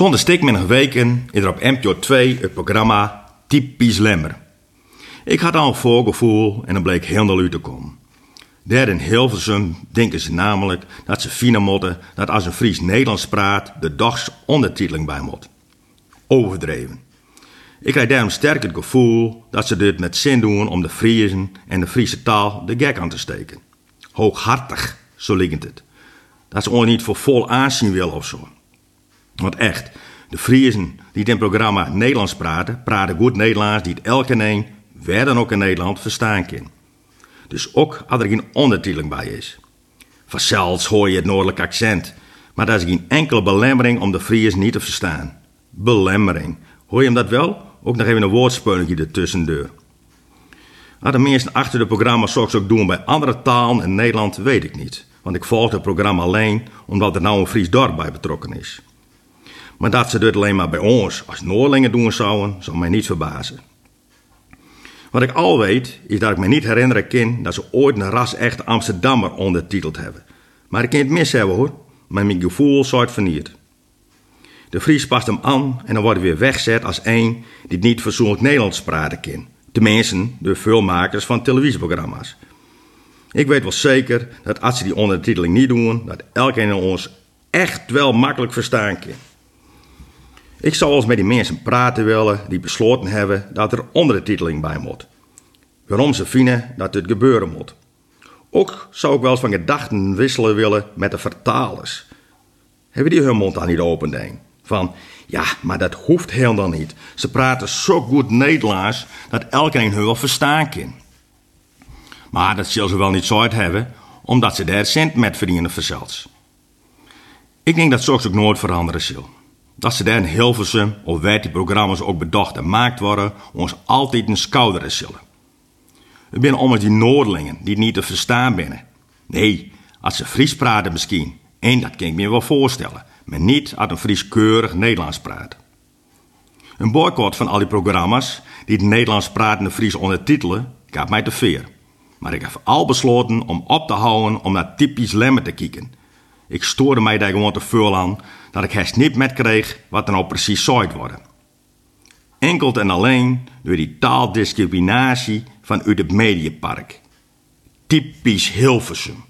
Zonder stikminnige weken is er op NPO 2 het programma Typisch Lemmer. Ik had al een voorgevoel en dan bleek heel uit te komen. Daar in Hilversum denken ze namelijk dat ze fine moeten dat als een Fries Nederlands praat de dags ondertiteling bij moet. Overdreven. Ik krijg daarom sterk het gevoel dat ze dit met zin doen om de Friesen en de Friese taal de gek aan te steken. Hooghartig, zo liggend het. Dat ze ons niet voor vol aanzien willen of zo. Want echt, de Friesen die in het programma Nederlands praten, praten goed Nederlands die het elke een, waar dan ook in Nederland, verstaan kan. Dus ook als er geen ondertiteling bij is. Vanzelfs hoor je het noordelijk accent, maar daar is geen enkele belemmering om de Fries niet te verstaan. Belemmering. Hoor je hem dat wel? Ook nog even een woordspeuletje ertussendeur. Wat de mensen achter de programma soms ook doen bij andere talen in Nederland, weet ik niet. Want ik volg het programma alleen omdat er nou een Fries dorp bij betrokken is. Maar dat ze dit alleen maar bij ons als Noorlingen doen zouden, zou mij niet verbazen. Wat ik al weet, is dat ik me niet herinneren kan dat ze ooit een ras echt Amsterdammer ondertiteld hebben. Maar ik kan het mis hebben hoor, maar mijn gevoel zou het vernierd. De Fries past hem aan en dan wordt hij weer weggezet als één die niet fatsoenlijk Nederlands praten kan. Tenminste, de filmmakers van televisieprogramma's. Ik weet wel zeker dat als ze die ondertiteling niet doen, dat elkeen van ons echt wel makkelijk verstaan kan. Ik zou eens met die mensen praten willen die besloten hebben dat er ondertiteling bij moet. Waarom ze vinden dat dit gebeuren moet. Ook zou ik wel eens van gedachten wisselen willen met de vertalers. Hebben die hun mond dan niet open, Van, ja, maar dat hoeft helemaal niet. Ze praten zo goed Nederlands dat elkeen hun wel verstaan kan. Maar dat zullen ze wel niet zo uit hebben, omdat ze daar cent met verdienen verzels. Ik denk dat zoals ook nooit veranderen zal. Dat ze daar in Hilversum, of waar die programma's ook bedacht en gemaakt worden, ons altijd een schouder zullen. We zijn allemaal die Noordelingen die niet te verstaan binnen. Nee, als ze Fries praten misschien. En dat kan ik me wel voorstellen. Maar niet als een Fries keurig Nederlands praat. Een boycott van al die programma's die het Nederlands pratende Fries ondertitelen, gaat mij te veer. Maar ik heb al besloten om op te houden om naar typisch lemmer te kijken. Ik stoorde mij daar gewoon te veel aan dat ik het niet met kreeg wat er nou precies zou worden. Enkel en alleen door die taaldiscriminatie van uit het Mediapark. Typisch Hilversum.